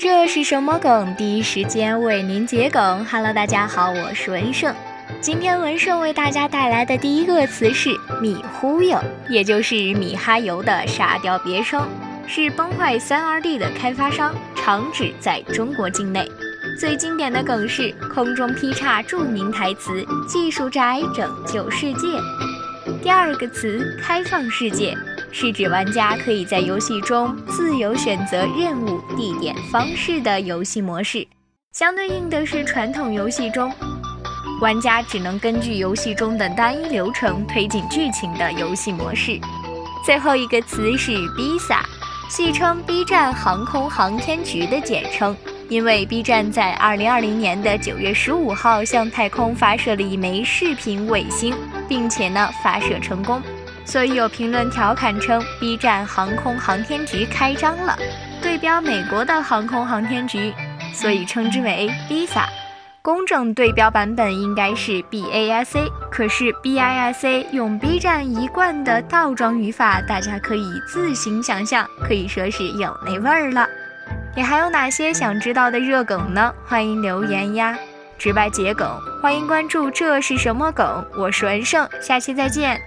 这是什么梗？第一时间为您解梗。Hello，大家好，我是文胜。今天文胜为大家带来的第一个词是“米忽悠”，也就是米哈游的沙雕别称，是崩坏三二 D 的开发商，常指在中国境内。最经典的梗是空中劈叉著名台词：“技术宅拯救世界。”第二个词“开放世界”。是指玩家可以在游戏中自由选择任务、地点、方式的游戏模式。相对应的是，传统游戏中，玩家只能根据游戏中的单一流程推进剧情的游戏模式。最后一个词是 BISA，戏称 B 站航空航天局的简称，因为 B 站在2020年的9月15号向太空发射了一枚视频卫星，并且呢发射成功。所以有评论调侃称，B 站航空航天局开张了，对标美国的航空航天局，所以称之为 BISA。公正对标版本应该是 BASA，可是 BISA 用 B 站一贯的倒装语法，大家可以自行想象，可以说是有那味儿了。你还有哪些想知道的热梗呢？欢迎留言呀！直白桔梗，欢迎关注这是什么梗？我是文胜，下期再见。